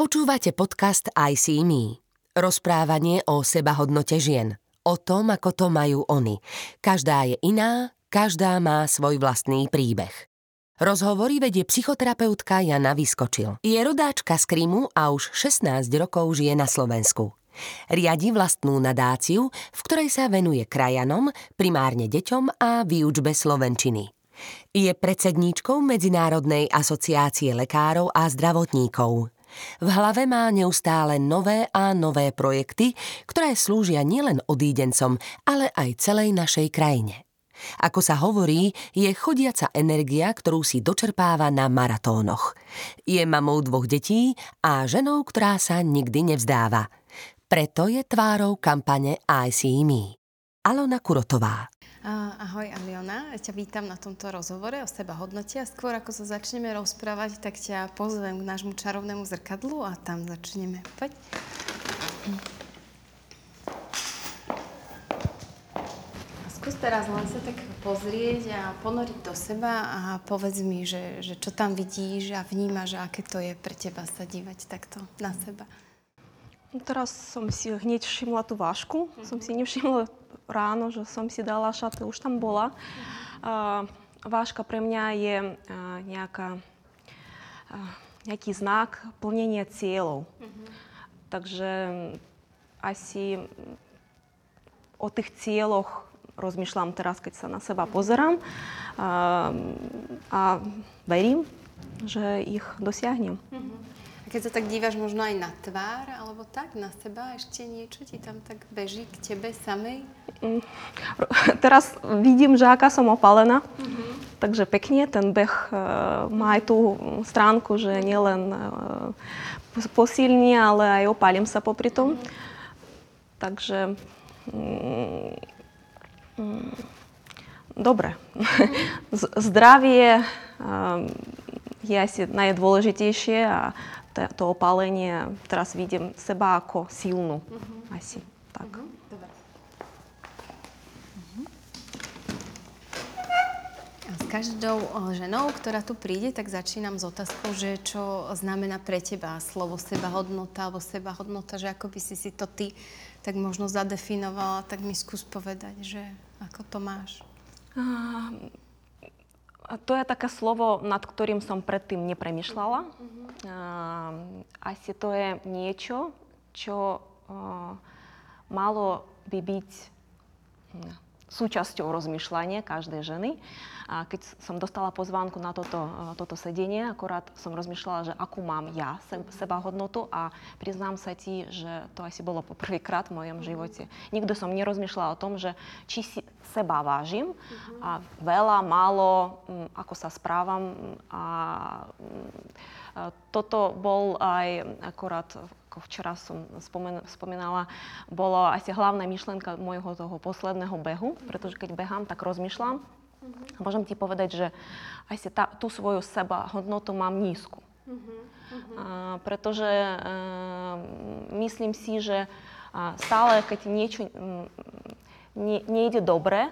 Počúvate podcast I See Me. Rozprávanie o sebahodnote žien. O tom, ako to majú oni. Každá je iná, každá má svoj vlastný príbeh. Rozhovory vedie psychoterapeutka Jana Vyskočil. Je rodáčka z Krymu a už 16 rokov žije na Slovensku. Riadi vlastnú nadáciu, v ktorej sa venuje krajanom, primárne deťom a výučbe slovenčiny. Je predsedníčkou Medzinárodnej asociácie lekárov a zdravotníkov. V hlave má neustále nové a nové projekty, ktoré slúžia nielen odídencom, ale aj celej našej krajine. Ako sa hovorí, je chodiaca energia, ktorú si dočerpáva na maratónoch. Je mamou dvoch detí a ženou, ktorá sa nikdy nevzdáva. Preto je tvárou kampane I See Me. Alona Kurotová. Ahoj Aliona, ťa vítam na tomto rozhovore o seba hodnote a skôr ako sa začneme rozprávať, tak ťa pozvem k nášmu čarovnému zrkadlu a tam začneme. Poď. skús teraz len sa tak pozrieť a ponoriť do seba a povedz mi, že, že čo tam vidíš a vnímaš, aké to je pre teba sa dívať takto na seba. Teraz som si hneď všimla tú vášku. Mm-hmm. Som si nevšimla ráno, že som si dala šaty, už tam bola. Uh, váška pre mňa je uh, nejaká, uh, nejaký znak plnenia cieľov. Mm-hmm. Takže asi o tých cieľoch rozmýšľam teraz, keď sa na seba pozerám a, a verím, že ich dosiahnem. Mm-hmm. Keď sa tak díváš možno aj na tvár, alebo tak, na seba, ešte niečo ti tam tak beží k tebe samej? Mm. Teraz vidím, že aká som opalená, uh-huh. takže pekne ten beh uh, má aj tú stránku, že nielen uh, posilní, ale aj opalím sa popri tom. Uh-huh. Takže mm, mm, dobre. Uh-huh. Zdravie uh, je asi najdôležitejšie a to opálenie, teraz vidím seba ako silnú. Uh-huh. Asi tak. Uh-huh. Dobre. Uh-huh. A s každou ženou, ktorá tu príde, tak začínam s otázkou, že čo znamená pre teba slovo sebahodnota alebo sebahodnota, že ako by si si to ty tak možno zadefinovala, tak mi skús povedať, že ako to máš. Uh, to je také slovo, nad ktorým som predtým nepremýšľala. Uh-huh. Asi to je niečo, čo malo by byť hm, súčasťou rozmýšľania každej ženy. A keď som dostala pozvánku na toto, toto sedenie, akorát som rozmýšľala, že akú mám ja seba hodnotu a priznám sa ti, že to asi bolo poprvýkrát v mojom živote. Nikdy som nerozmýšľala o tom, že či si seba vážim a veľa, málo, ako sa správam a hm, toto bol aj akorát ako včera som spomínala, bolo asi hlavná myšlenka môjho toho posledného behu, pretože keď behám, tak rozmýšľam. Uh-huh. Môžem ti povedať, že asi tá, tú svoju seba hodnotu mám nízku. Uh-huh. A, pretože uh, myslím si, že stále, keď niečo um, nie, nejde dobre,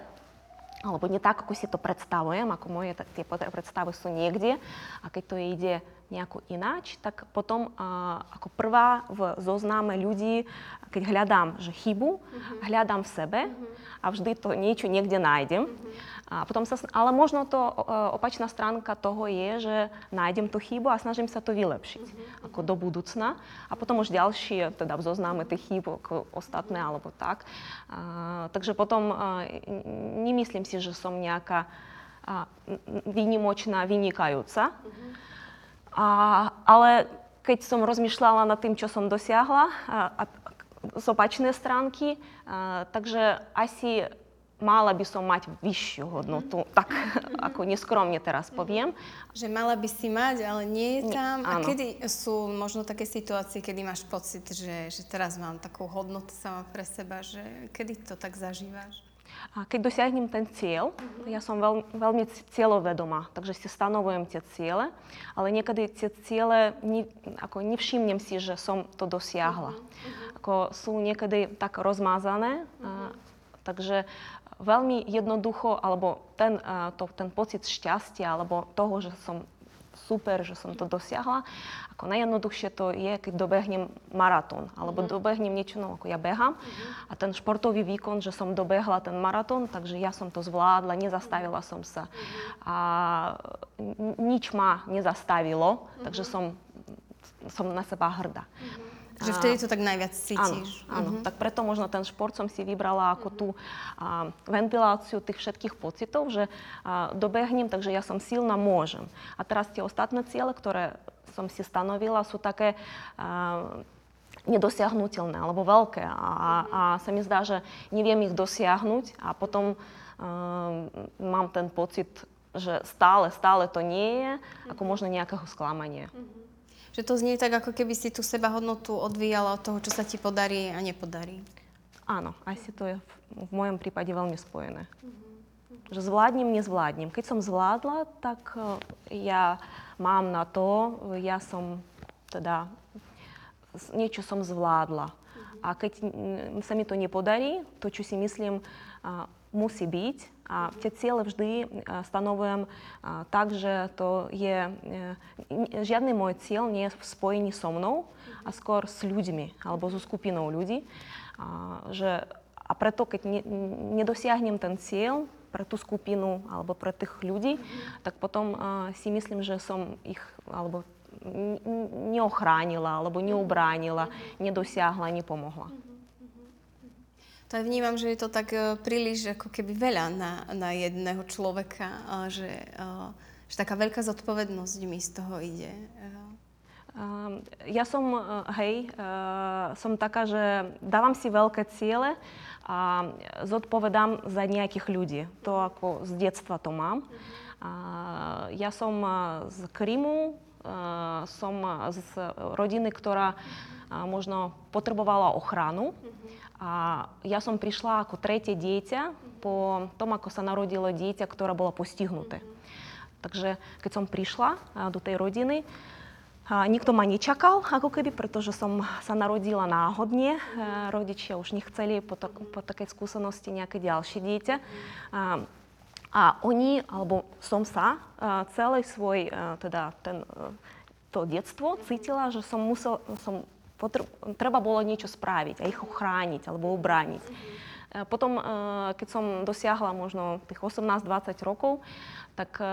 alebo nie tak, ako si to predstavujem, ako moje tie predstavy sú niekde, a keď to ide nejako ináč, tak potom uh, ako prvá v zozname ľudí, keď hľadám že chybu, uh-huh. hľadám v sebe uh-huh. a vždy to niečo niekde nájdem. Uh-huh. A potom sa, ale možno to opačná stránka toho je, že nájdem tú chybu a snažím sa to vylepšiť uh-huh. ako do budúcna. A potom už ďalšie, teda v zozname tých ako ostatné alebo tak. Uh, takže potom uh, nemyslím si, že som nejaká uh, výnimočná, vynikajúca. Uh-huh. A, ale keď som rozmýšľala nad tým, čo som dosiahla, a, a, z opačnej stránky, a, takže asi mala by som mať vyššiu hodnotu, mm. tak mm-hmm. ako neskromne teraz mhm. poviem. Že mala by si mať, ale nie je tam. Nie, a kedy sú možno také situácie, kedy máš pocit, že, že teraz mám takú hodnotu sama pre seba, že kedy to tak zažívaš? A keď dosiahnem ten cieľ, uh-huh. ja som veľ, veľmi cieľovedomá, takže si stanovujem tie ciele, ale niekedy tie ciele, ne, ako nevšimnem si, že som to dosiahla. Uh-huh. Ako sú niekedy tak rozmázané, uh-huh. a, takže veľmi jednoducho, alebo ten, to, ten pocit šťastia, alebo toho, že som super, že som to dosiahla. Ako najjednoduchšie to je, keď dobehnem maratón, alebo dobehnem niečo, no ako ja behám. A ten športový výkon, že som dobehla ten maratón, takže ja som to zvládla, nezastavila som sa. A nič ma nezastavilo, takže som, som na seba hrdá. Že vtedy to tak najviac cítiš. Áno, áno. Uh-huh. tak preto možno ten šport som si vybrala ako tú a, ventiláciu tých všetkých pocitov, že a, dobehnem, takže ja som silná, môžem. A teraz tie ostatné ciele, ktoré som si stanovila, sú také a, nedosiahnutelné alebo veľké. A, a sa mi zdá, že neviem ich dosiahnuť a potom a, mám ten pocit, že stále, stále to nie je, ako možno nejakého sklamania. Uh-huh. Že to znie tak, ako keby si tú seba hodnotu odvíjala od toho, čo sa ti podarí a nepodarí. Áno, asi to je v, v mojom prípade veľmi spojené. Uh-huh. Že zvládnem, nezvládnem. Keď som zvládla, tak uh, ja mám na to, ja som teda, niečo som zvládla. Uh-huh. A keď sa mi to nepodarí, to, čo si myslím, musí byť, a tie ciele vždy e, stanovujem e, tak, že to je, e, žiadny môj cieľ nie je v spojení so mnou, a skôr s ľuďmi alebo so skupinou ľudí. A, že, a preto, keď ne, nedosiahnem ten cieľ pre tú skupinu alebo pre tých ľudí, tak potom a, si myslím, že som ich alebo neochránila alebo neubránila, nedosiahla, nepomohla. To aj vnímam, že je to tak uh, príliš ako keby veľa na, na jedného človeka, že, uh, že taká veľká zodpovednosť mi z toho ide. Uh, ja som, hej, som taká, že dávam si veľké ciele a zodpovedám za nejakých ľudí. To ako z detstva to mám. Ja som z Krymu, som z rodiny, ktorá možno potrebovala ochranu. A ja som prišla ako tretie dieťa po tom, ako sa narodilo dieťa, ktoré bolo postihnuté. Takže keď som prišla do tej rodiny, nikto ma nečakal, ako keby, pretože som sa narodila náhodne. Rodičia už nechceli po, to, po takej skúsenosti nejaké ďalšie dieťa. A oni, alebo som sa, celý svoj, teda ten, to detstvo cítila, že som musel, som treba bolo niečo spraviť a ich ochrániť alebo ubrániť. E, potom, e, keď som dosiahla možno tých 18-20 rokov, tak e,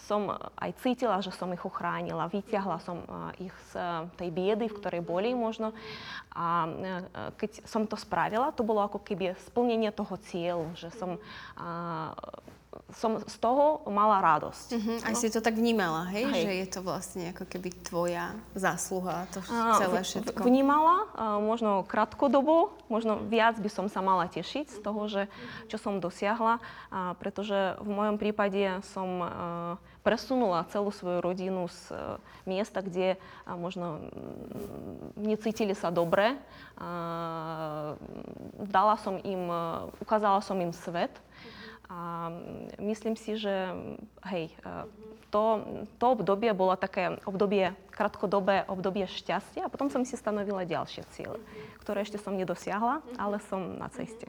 som aj cítila, že som ich ochránila, vyťahla som ich z tej biedy, v ktorej boli možno. A keď som to spravila, to bolo ako keby splnenie toho cieľu, že som z toho mala radosť. Uh-huh. Aj no. si to tak vnímala, hej? hej? Že je to vlastne ako keby tvoja zásluha, to celé všetko. Vnímala, možno krátkodobo, možno viac by som sa mala tešiť z toho, že čo som dosiahla, pretože v mojom prípade som presunula celú svoju rodinu z miesta, kde možno necítili sa dobre. Dala som im, ukázala som im svet a myslím si, že hej, to, to obdobie bolo také obdobie, krátkodobé obdobie šťastia a potom som si stanovila ďalšie cieľe, ktoré ešte som nedosiahla, ale som na ceste.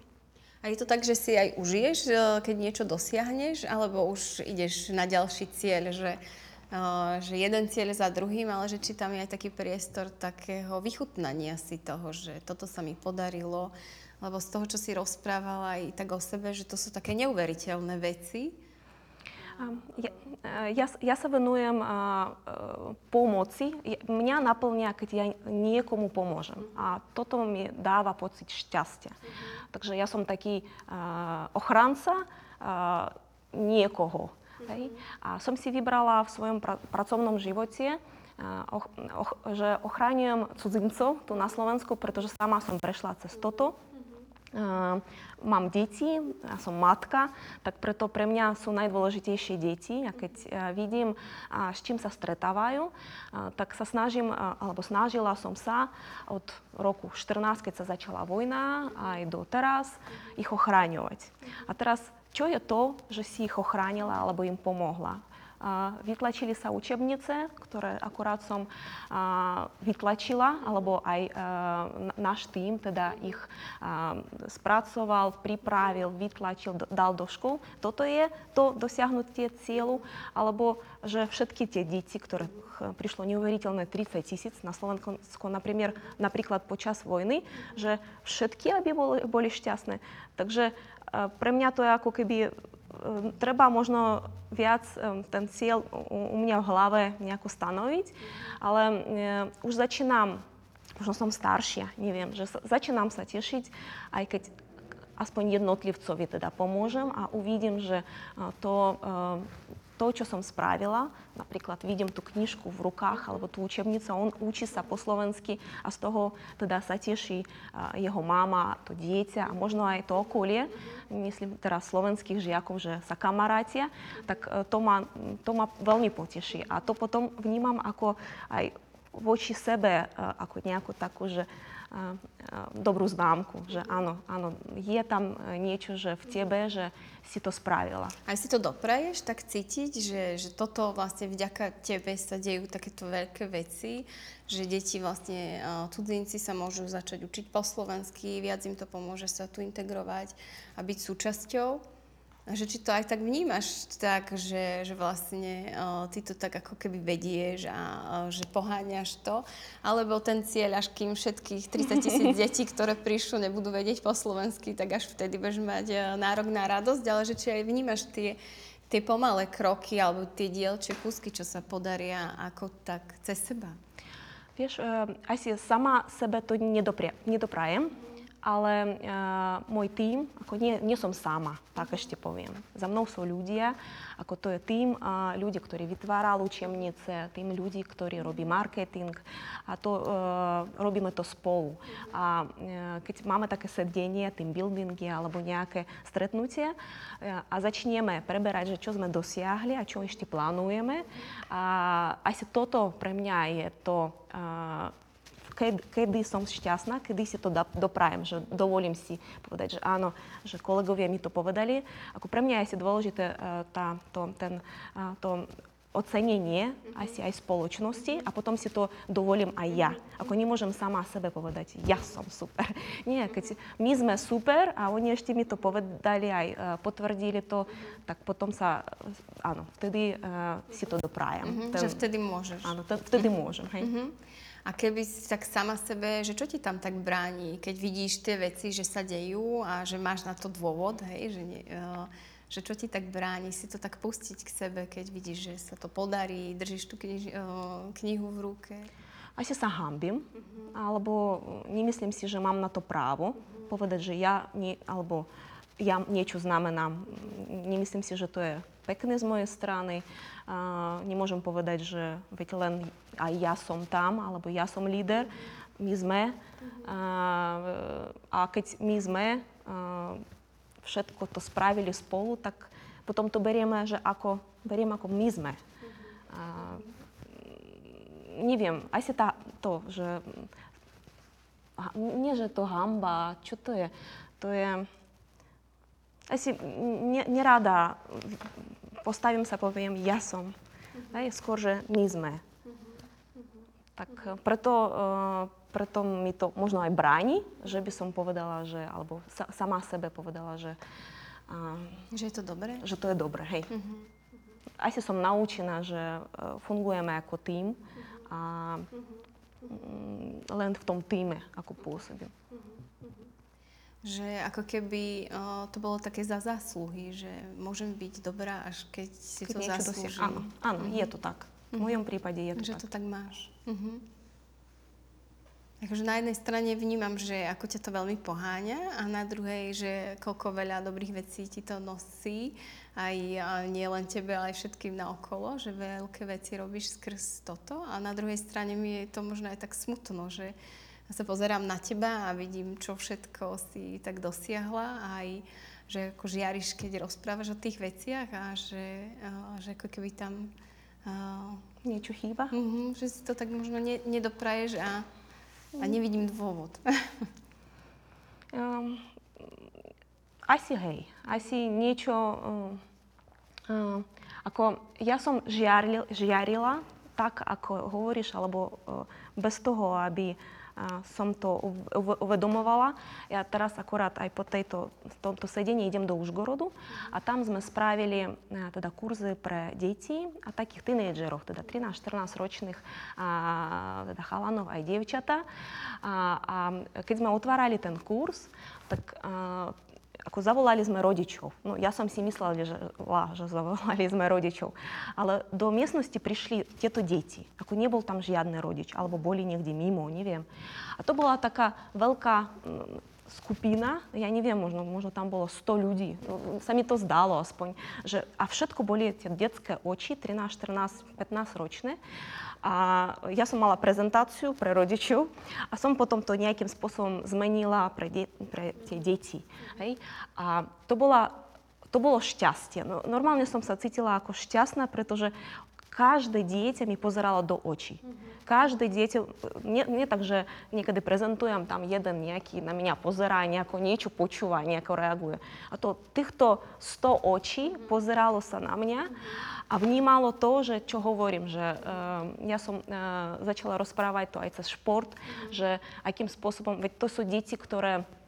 A je to tak, že si aj užiješ, e, keď niečo dosiahneš, alebo už ideš na ďalší cieľ, že, e, že jeden cieľ za druhým, ale že či tam je aj taký priestor takého vychutnania si toho, že toto sa mi podarilo, lebo z toho, čo si rozprávala aj tak o sebe, že to sú také neuveriteľné veci. Ja, ja, ja sa venujem a, a, pomoci. Mňa naplňa, keď ja niekomu pomôžem. A toto mi dáva pocit šťastia. Takže ja som taký a, ochranca a, niekoho. Hej? A som si vybrala v svojom pra, pracovnom živote, och, och, že ochráňujem cudzincov tu na Slovensku, pretože sama som prešla cez toto mám deti, ja som matka, tak preto pre mňa sú najdôležitejšie deti. A keď vidím, s čím sa stretávajú, tak sa snažím, alebo snažila som sa od roku 14, keď sa začala vojna, aj do teraz, ich ochráňovať. A teraz, čo je to, že si ich ochránila alebo im pomohla? Vytlačili sa učebnice, ktoré akurát som vytlačila, alebo aj náš tým teda ich spracoval, pripravil, vytlačil, dal do škôl. Toto je to dosiahnutie cieľu, alebo že všetky tie deti, ktoré prišlo neuveriteľné 30 tisíc na Slovensku, napríklad, napríklad počas vojny, že všetky aby boli, boli šťastné. Takže pre mňa to je ako keby treba možno viac ten cieľ u mňa v hlave nejako stanoviť, ale už začínam, možno som staršia, neviem, že začínam sa tešiť, aj keď aspoň jednotlivcovi teda pomôžem a uvidím, že to to, čo som spravila, napríklad vidím tú knižku v rukách alebo tú učebnicu, on učí sa po slovensky a z toho teda sa teší jeho mama, to dieťa a možno aj to okolie, myslím teraz slovenských žiakov, že sa kamarátia, tak e, to ma, to ma veľmi poteší. A to potom vnímam ako aj voči sebe, e, ako nejakú takú, že dobrú známku, že áno, áno, je tam e, niečo, že v tebe, že si to spravila. Aj si to dopraješ tak cítiť, že, že toto vlastne vďaka tebe sa dejú takéto veľké veci, že deti vlastne, cudzinci sa môžu začať učiť po slovensky, viac im to pomôže sa tu integrovať a byť súčasťou že či to aj tak vnímaš tak, že, že vlastne o, ty to tak ako keby vedieš a o, že poháňaš to, alebo ten cieľ, až kým všetkých 30 tisíc detí, ktoré prišlo, nebudú vedieť po slovensky, tak až vtedy budeš mať nárok na radosť, ale že či aj vnímaš tie, tie pomalé kroky alebo tie dielčie kúsky, čo sa podaria ako tak cez seba. Vieš, asi sama sebe to nedoprajem, ale uh, môj tým, ako nie, nie som sama, tak ešte poviem. Za mnou sú ľudia, ako to je tým uh, ľudí, ktorí vytvárali učebnice, tým ľudí, ktorí robí marketing a to uh, robíme to spolu. A uh, keď máme také sedenie, tým buildingy alebo nejaké stretnutie uh, a začneme preberať, že čo sme dosiahli a čo ešte plánujeme, a asi toto pre mňa je to uh, kedy, kedy som šťastná, kedy si to doprajem, že dovolím si povedať, že áno, že kolegovia mi to povedali. Ako pre mňa je si dôležité e, tá, to, ten, to ocenenie asi aj spoločnosti a potom si to dovolím aj ja. Ako nemôžem sama sebe povedať, ja som super. Nie, keď my sme super a oni ešte mi to povedali aj uh, potvrdili to, tak potom sa, áno, vtedy uh, si to doprajem. Mm-hmm, Ten, že vtedy môžeš. Áno, A keby si tak sama sebe, že čo ti tam tak bráni, keď vidíš tie veci, že sa dejú a že máš na to dôvod, hej, že, nie, uh, že čo ti tak bráni si to tak pustiť k sebe, keď vidíš, že sa to podarí, držíš tú kniž, uh, knihu v ruke? Asi sa hambím, uh-huh. alebo nemyslím si, že mám na to právo uh-huh. povedať, že ja, nie, alebo ja niečo znamenám. Nemyslím si, že to je pekné z mojej strany. Uh, nemôžem povedať, že veď len aj ja som tam, alebo ja som líder. My sme. Uh, a keď my sme uh, všetko to spravili spolu, tak potom to berieme, že ako, beriem ako my sme. Uh, neviem, asi tá, to, že nie, že to hamba, čo to je? To je, asi nerada postavím sa, poviem, ja som. Uh-huh. Skôr, že my sme. Uh-huh. Tak uh, preto, uh, preto mi to možno aj bráni, že by som povedala, že, alebo sa, sama sebe povedala, že... Uh, že je to dobré? Že to je dobré, hej. Uh-huh. Asi som naučená, že fungujeme ako tým a um, len v tom týme, ako pôsobím. Uh-huh že ako keby o, to bolo také za zásluhy, že môžem byť dobrá, až keď si keď to zaslúžim. Áno, áno mm-hmm. je to tak. V mhm. mojom prípade je to že tak. Že to tak máš. Mm-hmm. Takže na jednej strane vnímam, že ako ťa to veľmi poháňa a na druhej, že koľko veľa dobrých vecí ti to nosí, aj nie len tebe, ale aj všetkým naokolo, že veľké veci robíš skrz toto a na druhej strane mi je to možno aj tak smutno, že, sa pozerám na teba a vidím, čo všetko si tak dosiahla aj že ako žiariš, keď rozprávaš o tých veciach a že, uh, že ako keby tam uh, niečo chýba. Uh-huh, že si to tak možno ne, nedopraješ a, a nevidím dôvod. um, asi hej, asi niečo, uh, uh, Ako ja som žiaril, žiarila tak, ako hovoríš, alebo uh, bez toho, aby som to uvedomovala. Ja teraz akorát aj po tejto, tomto sedení idem do Užgorodu a tam sme spravili teda kurzy pre deti a takých tínejdžerov, teda 13-14 ročných a, teda chalanov aj dievčata. A, a keď sme otvárali ten kurz, tak a, ako zavolali sme rodičov. No ja som si myslela, že, že zavolali sme rodičov. Ale do miestnosti prišli tieto deti. Ako nebol tam žiadny rodič, alebo boli niekde mimo, neviem. A to bola taká veľká skupina, ja neviem, možno, možno tam bolo 100 ľudí, sa mi to zdalo aspoň, že, a všetko boli tie detské oči, 13, 14, 15 ročné. A ja som mala prezentáciu pre rodičov a som potom to nejakým spôsobom zmenila pre, de- pre tie deti. Hej? A to, bola, to bolo šťastie. No, normálne som sa cítila ako šťastná, pretože každé dieťa mi pozeralo do očí. Každé dieťa, nie, nie tak, že niekedy prezentujem, tam jeden nejaký na mňa pozerá, nejako niečo počúva, nejako reaguje. A to týchto 100 očí pozeralo sa na mňa a vnímalo to, že čo hovorím, že uh, ja som uh, začala rozprávať to aj cez šport, že akým spôsobom, veď to sú deti, ktoré už rozumejú, že je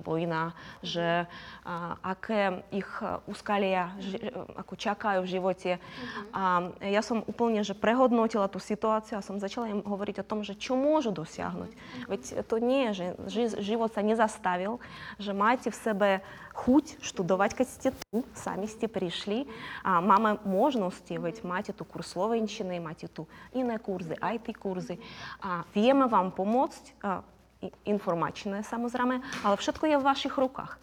vojna, že a, aké ich úskalia ži, ako čakajú v živote. Mm-hmm. A ja som úplne že prehodnotila tú situáciu a som začala im hovoriť o tom, že čo môžu dosiahnuť. Mm-hmm. Veď to nie je, že ži, život sa nezastavil, že máte v sebe chuť študovať, keď ste tu, sami ste prišli a máme možnosti, veď máte tu kurz slovenčiny, máte tu iné kurzy, IT kurzy a vieme vám pomôcť informačné samozrejme, ale všetko je v vašich rukách.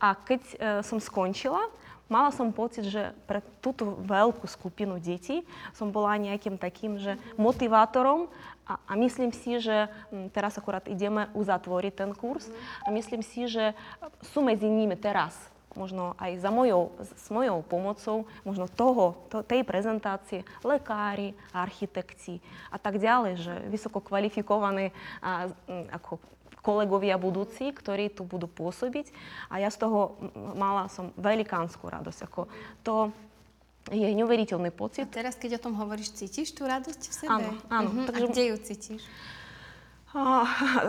A keď e, som skončila, mala som pocit, že pre túto veľkú skupinu detí som bola nejakým takým, že motivátorom a, a myslím si, že teraz akurát ideme uzatvoriť ten kurz a myslím si, že sú medzi nimi teraz možno aj za mojou, s mojou pomocou, možno toho, to, tej prezentácie, lekári, architekti a tak ďalej, že vysoko kvalifikovaní a, ako kolegovia budúci, ktorí tu budú pôsobiť. A ja z toho mala som velikánsku radosť. Ako to je neuveriteľný pocit. A teraz, keď o tom hovoríš, cítiš tú radosť v sebe? Áno, áno. Uh-huh. Takže... A kde ju cítiš?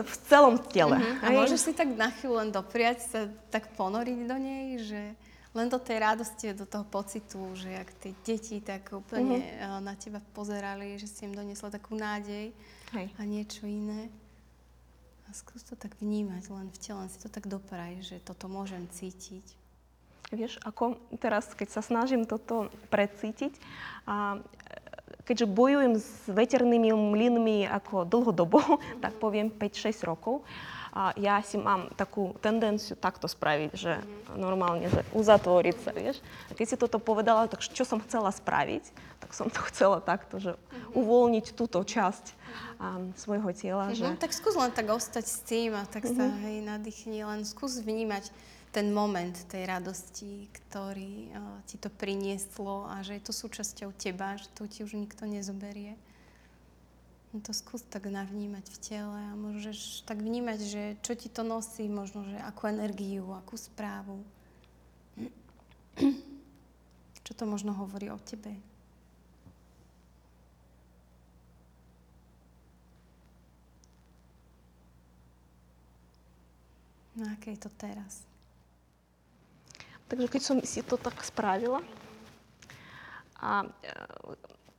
V celom tele. Uh-huh. A môžeš si tak na chvíľu len dopriať sa, tak ponoriť do nej, že len do tej radosti, do toho pocitu, že ak tie deti tak úplne uh-huh. na teba pozerali, že si im doniesla takú nádej Hej. a niečo iné. A skús to tak vnímať len v tele, len si to tak dopraj, že toto môžem cítiť. Vieš, ako teraz, keď sa snažím toto precítiť, a keďže bojujem s veternými mlynmi ako dlhodobo, tak poviem 5-6 rokov, a ja si mám takú tendenciu takto spraviť, že normálne, že uzatvoriť sa, vieš. A keď si toto povedala, tak čo som chcela spraviť, tak som to chcela takto, že mm-hmm. uvoľniť túto časť um, svojho tela. Mm-hmm. Že... Tak skús len tak ostať s tým a tak sa hej, nadýchni, len skús vnímať ten moment tej radosti, ktorý uh, ti to prinieslo a že je to súčasťou teba, že to ti už nikto nezoberie. No to skús tak navnímať v tele a môžeš tak vnímať, že čo ti to nosí, možno, že akú energiu, akú správu. Čo to možno hovorí o tebe. No aké je to teraz? Takže keď som si to tak spravila a e,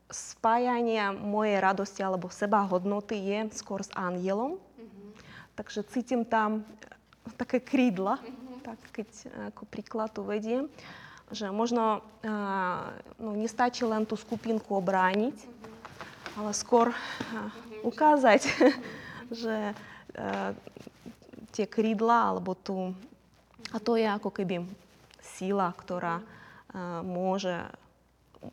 spájanie mojej radosti alebo seba hodnoty je skôr s anielom. Mm-hmm. Takže cítim tam e, také krídla, mm-hmm. tak keď e, ako príklad uvediem, že možno no, nestačí len tú skupinku obrániť, mm-hmm. ale skôr ukázať, že tie krídla alebo tu, a to je ako keby síla, ktorá môže,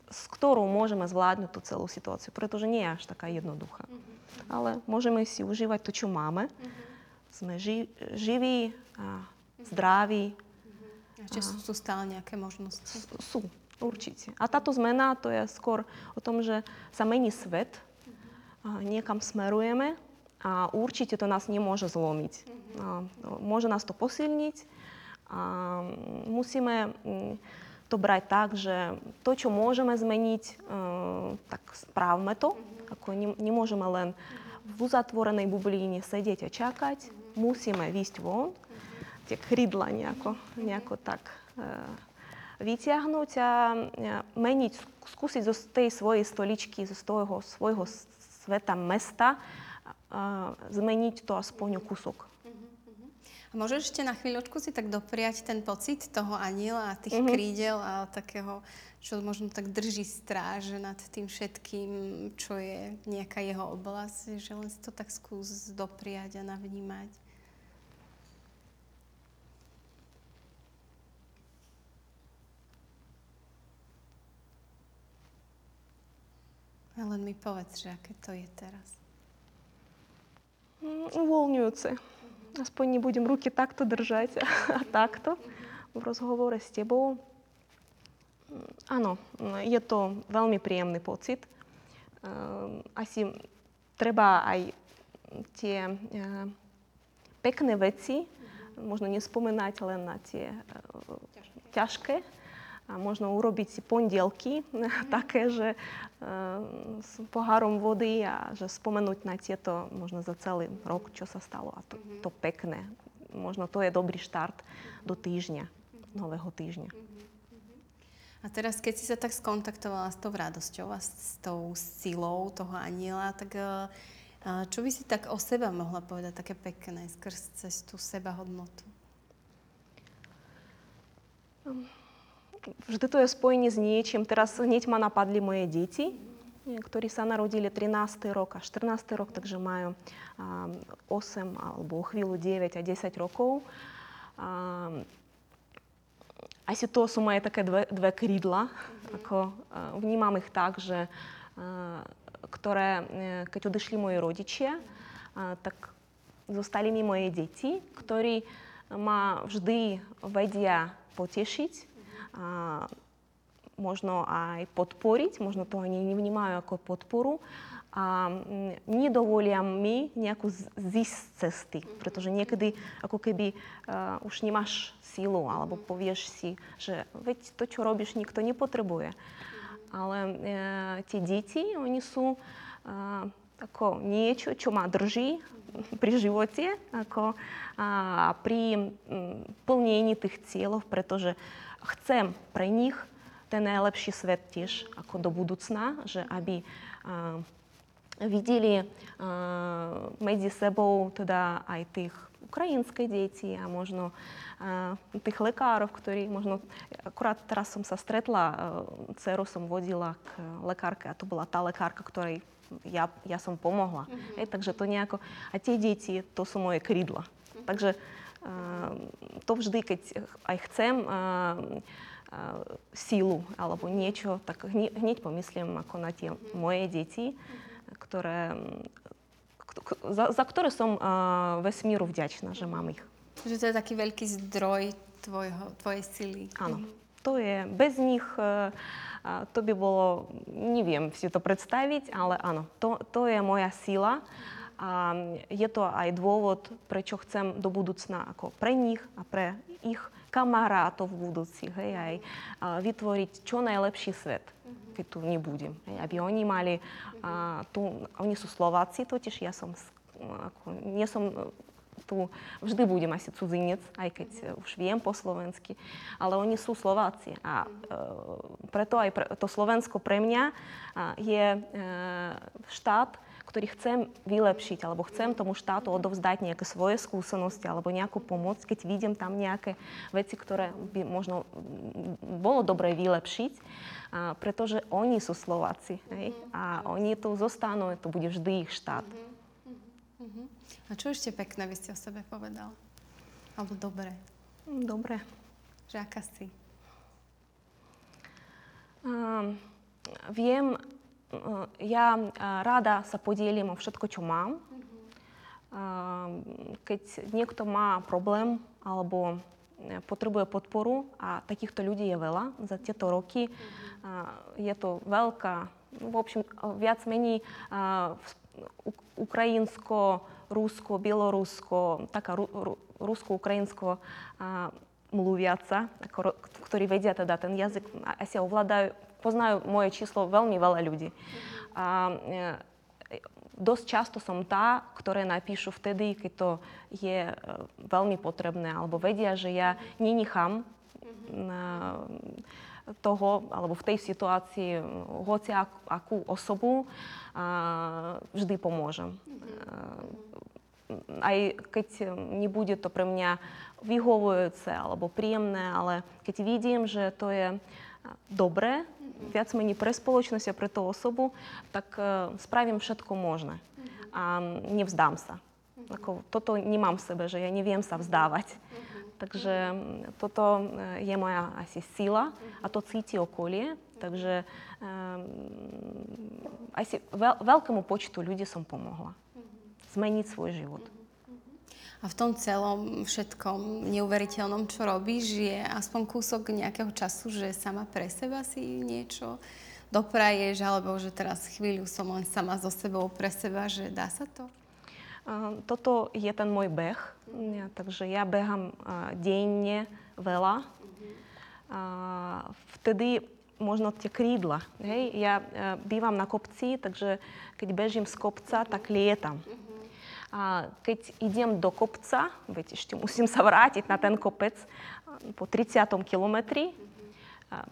s ktorou môžeme zvládnuť tú celú situáciu, pretože nie je až taká jednoduchá. Mm-hmm. Ale môžeme si užívať to, čo máme. Mm-hmm. Sme ži- živí a zdraví. Mm-hmm. Či sú, sú stále nejaké možnosti? Sú, určite. A táto zmena to je skôr o tom, že sa mení svet, mm-hmm. a niekam smerujeme a určite to nás nemôže zlomiť. Mm-hmm. A môže nás to posilniť, a musíme mm, to brať tak, že to, čo môžeme zmeniť, e, tak správme to. Ako nemôžeme len v uzatvorenej bublíne sedieť a čakať. Musíme výjsť von, tie krydla nejako, nejako tak e, vyťahnuť a meniť, skúsiť zo tej svojej stoličky, zo toho svojho sveta mesta, zmeniť to aspoň o kúsok. Môžeš ešte na chvíľočku si tak dopriať ten pocit toho aniela a tých mm-hmm. krídel a takého, čo možno tak drží stráž nad tým všetkým, čo je nejaká jeho oblasť, že len si to tak skús dopriať a navnímať. A len mi povedz, že aké to je teraz. Mm, uvoľňujúce aspoň nebudem ruky takto držať a takto v rozhovore s tebou. Áno, je to veľmi príjemný pocit. Ehm, asi treba aj tie e, pekné veci, možno nespomenať len na tie e, ťažké, a možno urobiť si pondelky také, že uh, s pohárom vody a že spomenúť na tieto možno za celý rok, čo sa stalo a to, to pekné. Možno to je dobrý štart do týždňa, nového týždňa. A teraz, keď si sa tak skontaktovala s tou radosťou a s tou silou toho aniela, tak uh, čo by si tak o seba mohla povedať také pekné skrz cez tú sebahodnotu? Um vždy to je spojenie s niečím. Teraz hneď ma napadli moje deti, ktorí sa narodili 13. rok a 14. rok, takže majú 8 alebo chvíľu 9 a 10 rokov. Asi to sú moje také dve, dve krídla. Ako, vnímam ich tak, že ktoré, e, keď odišli moji rodičia, tak zostali mi moje deti, ktorí ma vždy vedia potešiť, a možno aj podporiť, možno to ani nevnímajú ako podporu. A nedovolia mi nejakú zísť cesty, pretože niekedy ako keby uh, už nemáš sílu alebo povieš si, že veď to, čo robíš, nikto nepotrebuje. Ale uh, tie deti, oni sú uh, ako niečo, čo ma drží pri živote, ako a pri um, plnení tých cieľov, pretože uh, chcem pre nich ten najlepší svet tiež ako do budúcna, že aby uh, videli uh, medzi sebou teda aj tých ukrajinské deti a možno uh, tých lekárov, ktorí možno, akurát teraz som sa stretla, uh, dceru som vodila k lekárke a to bola tá lekárka, ktorej ja, ja som pomohla. Mm-hmm. Hej, takže to nejako, a tie deti, to sú moje krídla. Mm-hmm. Takže to vždy, keď aj chcem sílu alebo niečo, tak hneď pomyslím ako na tie moje deti, ktoré, za, za ktoré som vesmíru vďačná, že mám ich. Že to je taký veľký zdroj tvojho, tvojej sily. Áno. To je, bez nich to by bolo, neviem si to predstaviť, ale áno, to, to je moja sila. A je to aj dôvod, prečo chcem do budúcna ako pre nich a pre ich kamarátov budúcich, hej, aj vytvoriť čo najlepší svet, keď tu nebudem. Hej, aby oni mali, a, tu, oni sú Slováci totiž, ja som, ako, nie som tu vždy budem asi cudzinec, aj keď už viem po slovensky, ale oni sú Slováci. A e, preto aj pre, to Slovensko pre mňa je e, štát, ktorý chcem vylepšiť, alebo chcem tomu štátu odovzdať nejaké svoje skúsenosti alebo nejakú pomoc, keď vidím tam nejaké veci, ktoré by možno bolo dobre vylepšiť, a, pretože oni sú Slováci hej? a oni tu zostanú, to bude vždy ich štát. A čo ešte pekné by ste o sebe povedal? Alebo dobre? Dobre. Že aká si? Um, viem rada sa podielim všetko, čo mám. Keď niekto má problém alebo potrebuje podporu, a takýchto ľudí je veľa za tieto roky, je to veľká, v общем, viac menej ukrajinsko, rusko, bielorusko, taká rusko-ukrajinsko mluviaca, ktorí vedia teda ten jazyk, asi ovládajú, poznajú moje číslo veľmi veľa ľudí. A, e, dosť často som tá, ktoré napíšu vtedy, keď to je e, veľmi potrebné, alebo vedia, že ja nenechám toho, alebo v tej situácii hoci ak, akú osobu, a, vždy pomôžem. Aj keď nebude to pre mňa vyhovujúce alebo príjemné, ale keď vidím, že to je dobré, viac menej sa vzdávať. Takže toto je moja asi sila a to cíti okolie. Takže um, asi veľ, veľkému počtu ľudí som pomohla zmeniť svoj život. A v tom celom všetkom neuveriteľnom, čo robíš, je aspoň kúsok nejakého času, že sama pre seba si niečo dopraješ, alebo že teraz chvíľu som len sama so sebou pre seba, že dá sa to? Toto je ten môj beh, ja, takže ja behám denne veľa. Vtedy možno tie krídla. Hej? Ja bývam na kopci, takže keď bežím z kopca, tak lietam. Keď idem do kopca, veď ešte musím sa vrátiť na ten kopec po 30. kilometri,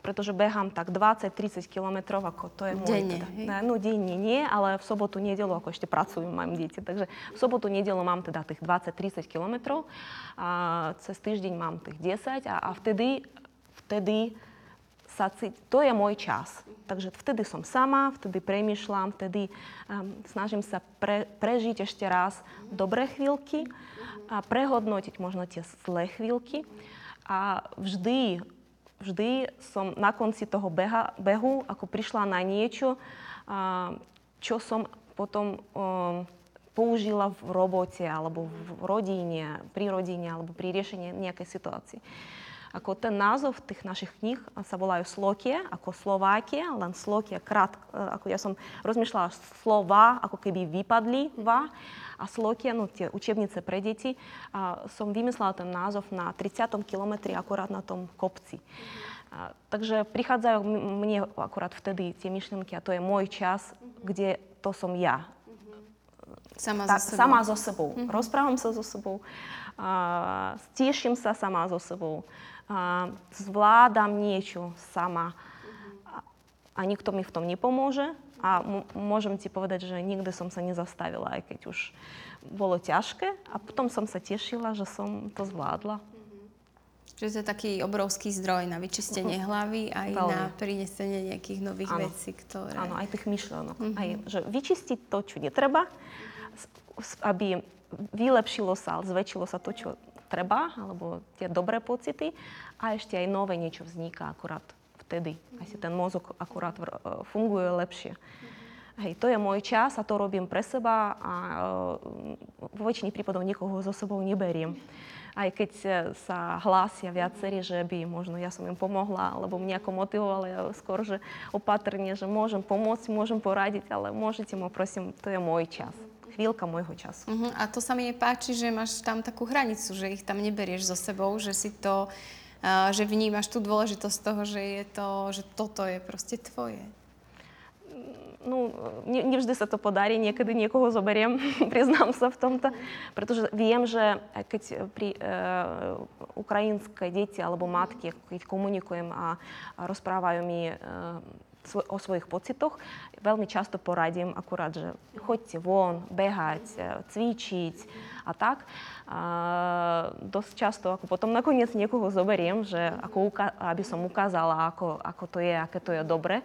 pretože behám tak 20-30 kilometrov, ako to je môj. Denne, teda. No denne nie, ale v sobotu, nedelu, ako ešte pracujem, mám deti. Takže v sobotu, nedelu mám teda tých 20-30 kilometrov, a cez týždeň mám tých 10 a, a vtedy, vtedy sa cít, to je môj čas. Takže vtedy som sama, vtedy premyšľam, vtedy um, snažím sa pre, prežiť ešte raz dobré chvíľky a prehodnotiť možno tie zlé chvíľky. A vždy vždy som na konci toho beha, behu ako prišla na niečo, a, čo som potom um, použila v robote alebo v rodine, pri rodine alebo pri riešení nejakej situácii. Ako ten názov tých našich kníh sa volajú Slokie, ako Slovákia, len Slokie krát, ako ja som rozmýšľala slova, ako keby vypadli, va, a Slokia, no tie učebnice pre deti, a som vymyslela ten názov na 30. kilometri akorát na tom kopci. A, takže prichádzajú mne akorát vtedy tie myšlienky a to je môj čas, kde to som ja. Sama tak, so sebou. Sama so sebou. Mm-hmm. Rozprávam sa so sebou, a, teším sa sama so sebou zvládam niečo sama a, nikto mi v tom nepomôže. A môžem ti povedať, že nikdy som sa nezastavila, aj keď už bolo ťažké. A potom som sa tešila, že som to zvládla. Že to je taký obrovský zdroj na vyčistenie uh-huh. hlavy aj Veľmi. na prinesenie nejakých nových ano. vecí, ktoré... Áno, aj tých myšlenok. Uh-huh. Aj, že vyčistiť to, čo netreba, aby vylepšilo sa, zväčšilo sa to, čo treba, alebo tie dobré pocity a ešte aj nové niečo vzniká akurát vtedy. Asi ten mozog akurát e, funguje lepšie. Hej, to je môj čas a to robím pre seba a e, vo väčšine prípadov nikoho so sebou neberiem. Aj keď e, sa hlásia viacerí, že by možno ja som im pomohla, alebo mňa ako motivovala, ja skôr, že opatrne, že môžem pomôcť, môžem poradiť, ale môžete ma, prosím, to je môj čas chvíľka môjho času. Uh-huh. A to sa mi páči, že máš tam takú hranicu, že ich tam neberieš so sebou, že si to, uh, že vnímaš tú dôležitosť toho, že je to, že toto je proste tvoje. No, ne, nevždy sa to podarí, niekedy niekoho zoberiem, priznám sa v tomto, pretože viem, že keď pri e, ukrajinské deti alebo matky, keď komunikujem a, a rozprávajú mi pocitoch, veľmi často poradím akurát, že choďte von, behať, e, cvičiť a tak. A dosť často ako potom nakoniec niekoho zoberiem, že ako aby som ukázala, ako, ako to je, aké to je dobre.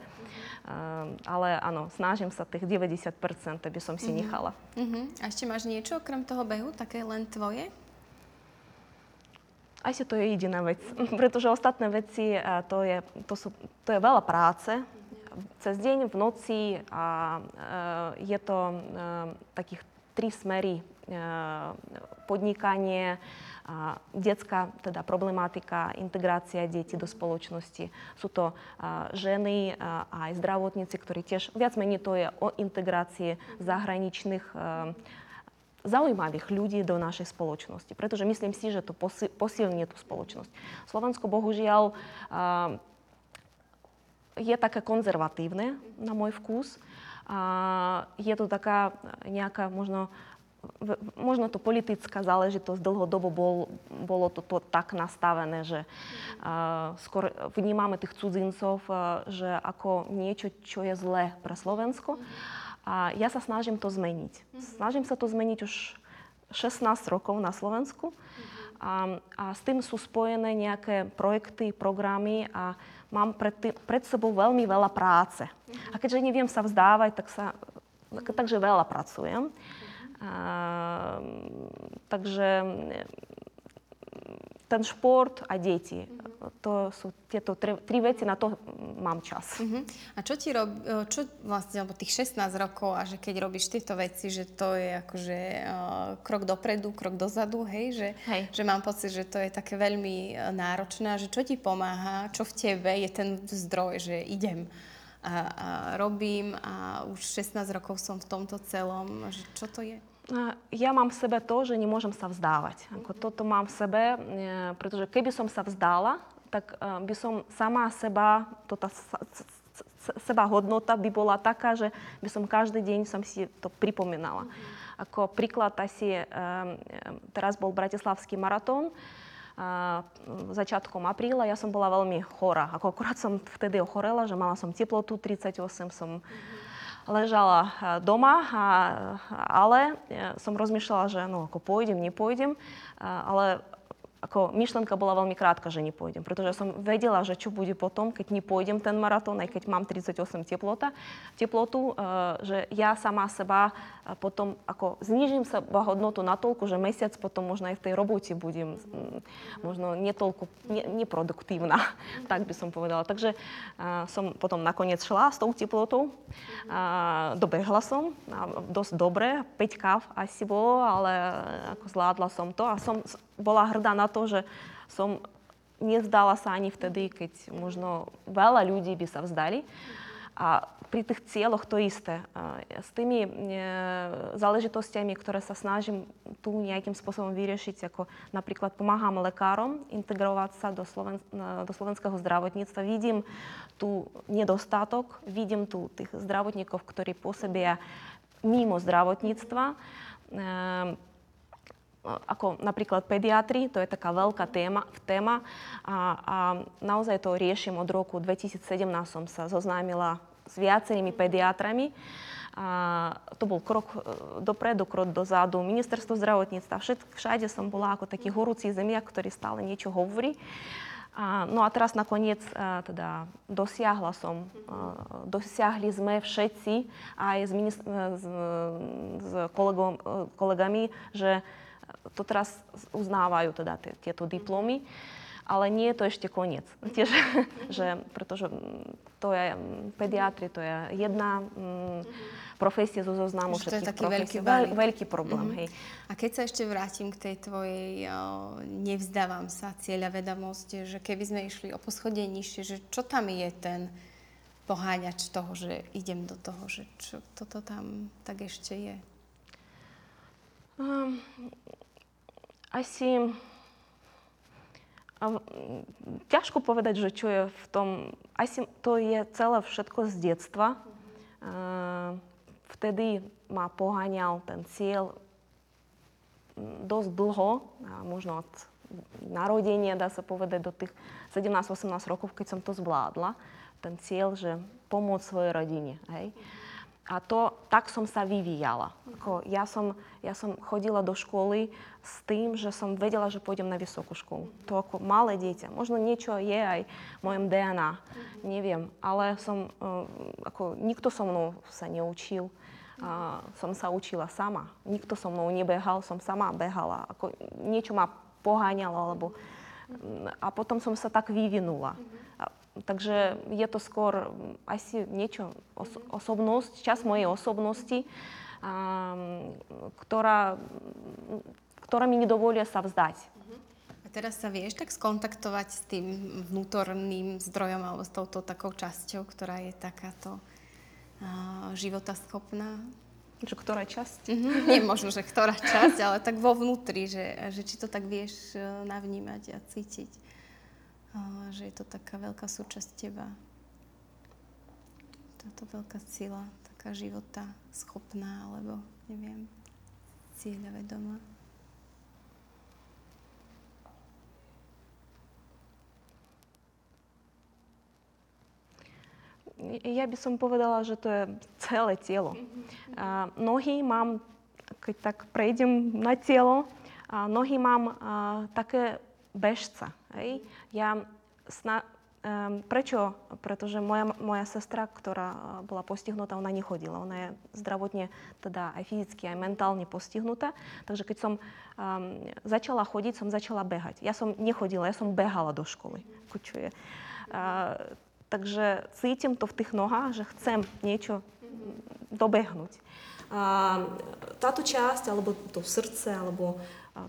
Uh, ale áno, snažím sa tých 90%, aby som si mm-hmm. nechala. Uh-huh. A ešte máš niečo okrem toho behu, také len tvoje? Asi to je jediná vec, pretože ostatné veci, to je, to, sú, to je veľa práce, cez noci a e, je to e, takých tri smery. E, podnikanie, detská teda problematika, integrácia detí do spoločnosti. Sú to ženy a aj zdravotníci, ktorí tiež, viac menej to je o integrácii zahraničných zaujímavých ľudí do našej spoločnosti, pretože myslím si, že to posilní tú spoločnosť. Slovensko bohužiaľ je také konzervatívne na môj vkus. Je to taká nejaká možno možno to politická záležitosť, dlhodobo bol, bolo to, to tak nastavené, že uh, skôr vnímame tých cudzincov, uh, že ako niečo, čo je zlé pre Slovensko. A ja sa snažím to zmeniť. Snažím sa to zmeniť už 16 rokov na Slovensku. A, a s tým sú spojené nejaké projekty, programy a mám pred, tým, pred sebou veľmi veľa práce. A keďže neviem sa vzdávať, tak sa, tak, takže veľa pracujem. Takže ten šport a deti. To sú tieto tri, tri veci, na to mám čas. Mm-hmm. A čo ti robí, čo vlastne, alebo tých 16 rokov a že keď robíš tieto veci, že to je akože uh, krok dopredu, krok dozadu, hej? Že, hej. že mám pocit, že to je také veľmi náročné a že čo ti pomáha, čo v tebe je ten zdroj, že idem a, a robím a už 16 rokov som v tomto celom. Že čo to je? Ja mám v sebe to, že nemôžem sa vzdávať. Ako toto mám v sebe, e, pretože keby som sa vzdala, tak e, by som sama seba, tota seba hodnota by bola taká, že by som každý deň som si to pripomínala. Ako príklad asi, e, teraz bol Bratislavský maratón, začiatkom apríla ja som bola veľmi chorá. Ako akurát som vtedy ochorela, že mala som teplotu 38, som ležala doma, ale som rozmýšľala, že no, ako pôjdem, nepôjdem, ale ako myšlenka bola veľmi krátka, že nepôjdem, pretože som vedela, že čo bude potom, keď nepôjdem ten maratón, aj keď mám 38 teplota, teplotu, že ja sama seba potom ako znižím sa hodnotu na toľku, že mesiac potom možno aj v tej robote budem možno netoľko ne, neproduktívna, tak by som povedala. Takže uh, som potom nakoniec šla s tou teplotou, uh, dobehla som, uh, dosť dobre, 5 káv asi bolo, ale ako zvládla som to a som bola hrdá na to, že som nezdala sa ani vtedy, keď možno veľa ľudí by sa vzdali. A pri tých cieľoch to isté. S tými e, záležitostiami, ktoré sa snažím tu nejakým spôsobom vyriešiť, ako napríklad pomáham lekárom integrovať sa do, Sloven- do slovenského zdravotníctva, vidím tu nedostatok, vidím tu tých zdravotníkov, ktorí pôsobia mimo zdravotníctva. E, ako napríklad pediatri, to je taká veľká téma, téma a, a naozaj to riešim od roku 2017 som sa zoznámila s viacerými pediatrami. A to bol krok e, dopredu, krok dozadu. Ministerstvo zdravotníctva, všet, všade som bola ako taký horúci zemiak, ktorý stále niečo hovorí. A, no a teraz nakoniec a, e, teda dosiahla som, a, e, dosiahli sme všetci aj s, minist- s, s kolegom, kolegami, že to teraz uznávajú teda tieto diplomy. Ale nie je to ešte koniec. Tiež, že, pretože to je pediatri, to je jedna mm, profesia zo zoznamu všetkých to je taký profesí. Veľký, Veľ, veľký problém, mm-hmm. hej. A keď sa ešte vrátim k tej tvojej o, nevzdávam sa cieľa vedomosti, že keby sme išli o poschodie nižšie, že čo tam je ten poháňač toho, že idem do toho, že čo toto tam tak ešte je? Um, asi a ťažko povedať, že čo je v tom, asi to je celé všetko z detstva. Vtedy ma poháňal ten cieľ dosť dlho, možno od narodenia, dá sa povedať, do tých 17-18 rokov, keď som to zvládla. Ten cieľ, že pomôcť svojej rodine. Hej. A to, tak som sa vyvíjala. Ako ja, som, ja som chodila do školy s tým, že som vedela, že pôjdem na vysokú školu. To ako malé dieťa. Možno niečo je aj v mojom DNA, neviem. Ale som, uh, ako nikto so mnou sa neučil. Uh, som sa učila sama. Nikto so mnou nebehal, som sama behala. Ako niečo ma poháňalo, alebo... A potom som sa tak vyvinula. Takže je to skôr asi niečo, os- osobnosť, čas mojej osobnosti, um, ktorá, ktorá mi nedovolia sa vzdať. A teraz sa vieš tak skontaktovať s tým vnútorným zdrojom alebo s touto takou časťou, ktorá je takáto uh, životaschopná? Že ktorá časť? Mm-hmm. Nie možno, že ktorá časť, ale tak vo vnútri, že, že či to tak vieš e, navnímať a cítiť. Že je to taká veľká súčasť teba. Táto veľká sila, taká života schopná, alebo neviem, cieľa vedomá. ja by som povedala, že to je celé telo. A nohy mám, keď tak prejdem na telo, nohy mám také bežca. Hej? Ja sna, um, prečo? Pretože moja, moja sestra, ktorá bola postihnutá, ona nechodila. Ona je zdravotne, teda aj fyzicky, aj mentálne postihnutá. Takže keď som um, začala chodiť, som začala behať. Ja som nechodila, ja som behala do školy. Čo je. Uh, Takže cítim to v tých nohách, že chcem niečo dobehnúť. A táto časť, alebo to srdce, alebo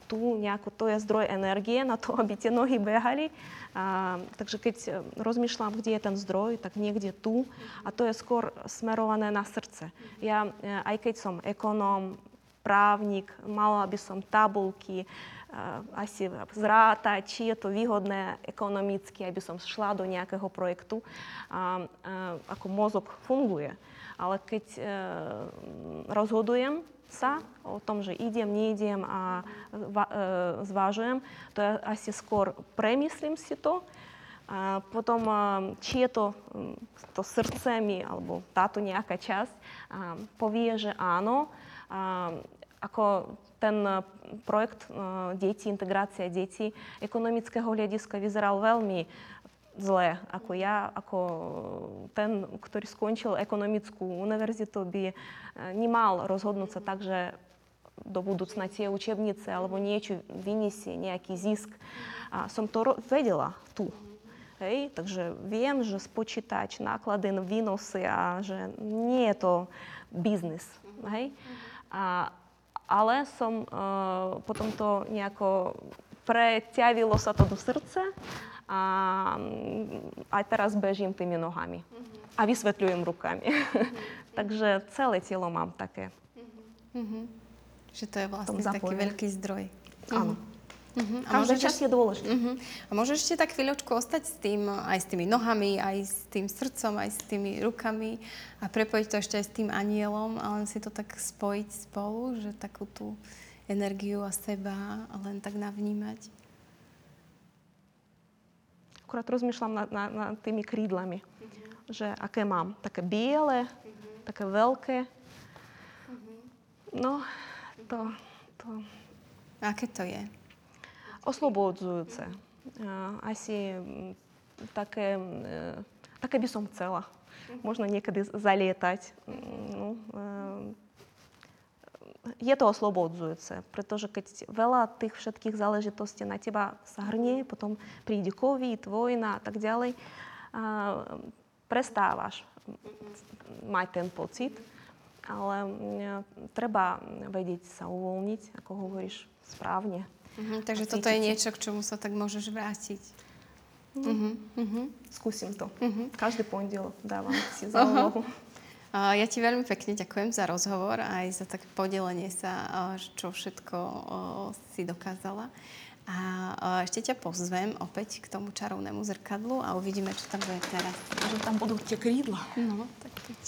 tu nejako, to je zdroj energie na to, aby tie nohy behali. A, takže keď rozmýšľam, kde je ten zdroj, tak niekde tu. A to je skôr smerované na srdce. Ja, aj keď som ekonóm, právnik, mala by som tabulky, asi zrátať, či je to výhodné ekonomicky, aby som šla do nejakého projektu, a, a, ako mozog funguje. Ale keď e, rozhodujem sa o tom, že idem, neidem a e, zvážujem, to je asi skôr premyslím si to, a potom, či je to, to srdce mi, alebo táto nejaká časť, povie, že áno, ako ten e, projekt e, detí, integrácia detí ekonomického hľadiska vyzeral veľmi zle. Ako ja, ako ten, ktorý skončil ekonomickú univerzitu, by nemal rozhodnúť sa tak, že do budúcna tie učebnice alebo niečo vyniesie, nejaký zisk. A som to vedela tu. Hej, takže viem, že spočítať náklady, výnosy a že nie je to biznis. Hej. A, ale som uh, potom to nejako preťavilo sa to do srdca a mm, aj teraz bežím tými nohami a vysvetľujem rukami. Takže celé telo mám také. Mm-hmm. Že to je vlastne taký veľký zdroj. Áno. Uh-huh. A Každá časť je dôležitá. Uh-huh. A môžeš ešte tak chvíľočku ostať s tým, aj s tými nohami, aj s tým srdcom, aj s tými rukami a prepojiť to ešte aj s tým anielom a len si to tak spojiť spolu, že takú tú energiu a seba len tak navnímať. Akurát rozmýšľam nad, nad, nad tými krídlami, uh-huh. že aké mám. Také biele, uh-huh. také veľké. Uh-huh. No, to, to... Aké to je? oslobodzujúce. Asi také, také by som chcela. Možno niekedy zalietať. No, je to oslobodzujúce, pretože keď veľa tých všetkých záležitostí na teba sa hrnie, potom príde COVID, vojna a tak ďalej, a prestávaš mať ten pocit, ale treba vedieť sa uvoľniť, ako hovoríš, správne. Uh-huh, takže toto je niečo, k čomu sa tak môžeš vrátiť. Uh-huh. Uh-huh. Skúsim to. Uh-huh. Každý pondelok dávam si za úlohu. Ja ti veľmi pekne ďakujem za rozhovor aj za také podelenie sa, čo všetko si dokázala. A ešte ťa pozvem opäť k tomu čarovnému zrkadlu a uvidíme, čo tam bude teraz. Že tam budú tie krídla. No, tak poď.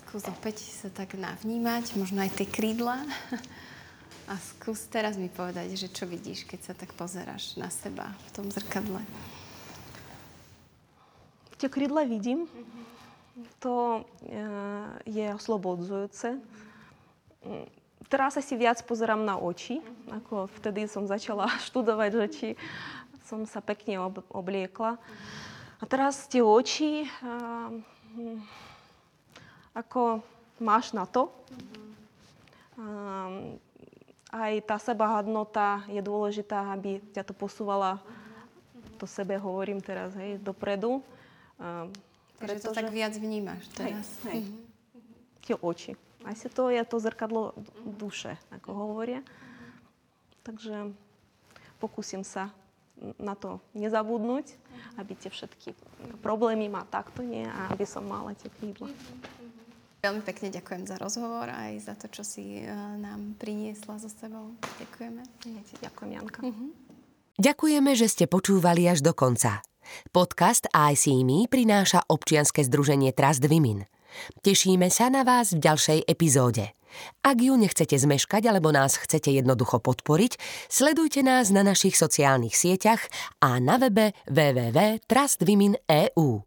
Skús opäť sa tak navnímať, možno aj tie krídla. A skús teraz mi povedať, že čo vidíš, keď sa tak pozeráš na seba v tom zrkadle. Tie krídla vidím. To e, je oslobodzujúce. Teraz asi viac pozerám na oči, ako vtedy som začala študovať, že či som sa pekne ob- obliekla. A teraz tie oči, uh, ako máš na to. Uh, aj tá sebahodnota je dôležitá, aby ťa to posúvala, to sebe hovorím teraz, hej, dopredu. Takže to tak viac vnímaš teraz. Hej, hej. Mm-hmm. Tie oči. Asi to je to zrkadlo duše, ako hovoria. Takže pokúsim sa na to nezabudnúť, aby tie všetky problémy ma takto nie a aby som mala tie krídla. Veľmi pekne ďakujem za rozhovor aj za to, čo si nám priniesla so sebou. Ďakujeme. Ďakujem, Janka. Uh-huh. Ďakujeme, že ste počúvali až do konca. Podcast I See Me prináša občianske združenie Trust Women. Tešíme sa na vás v ďalšej epizóde. Ak ju nechcete zmeškať alebo nás chcete jednoducho podporiť, sledujte nás na našich sociálnych sieťach a na webe www.trustwomen.eu.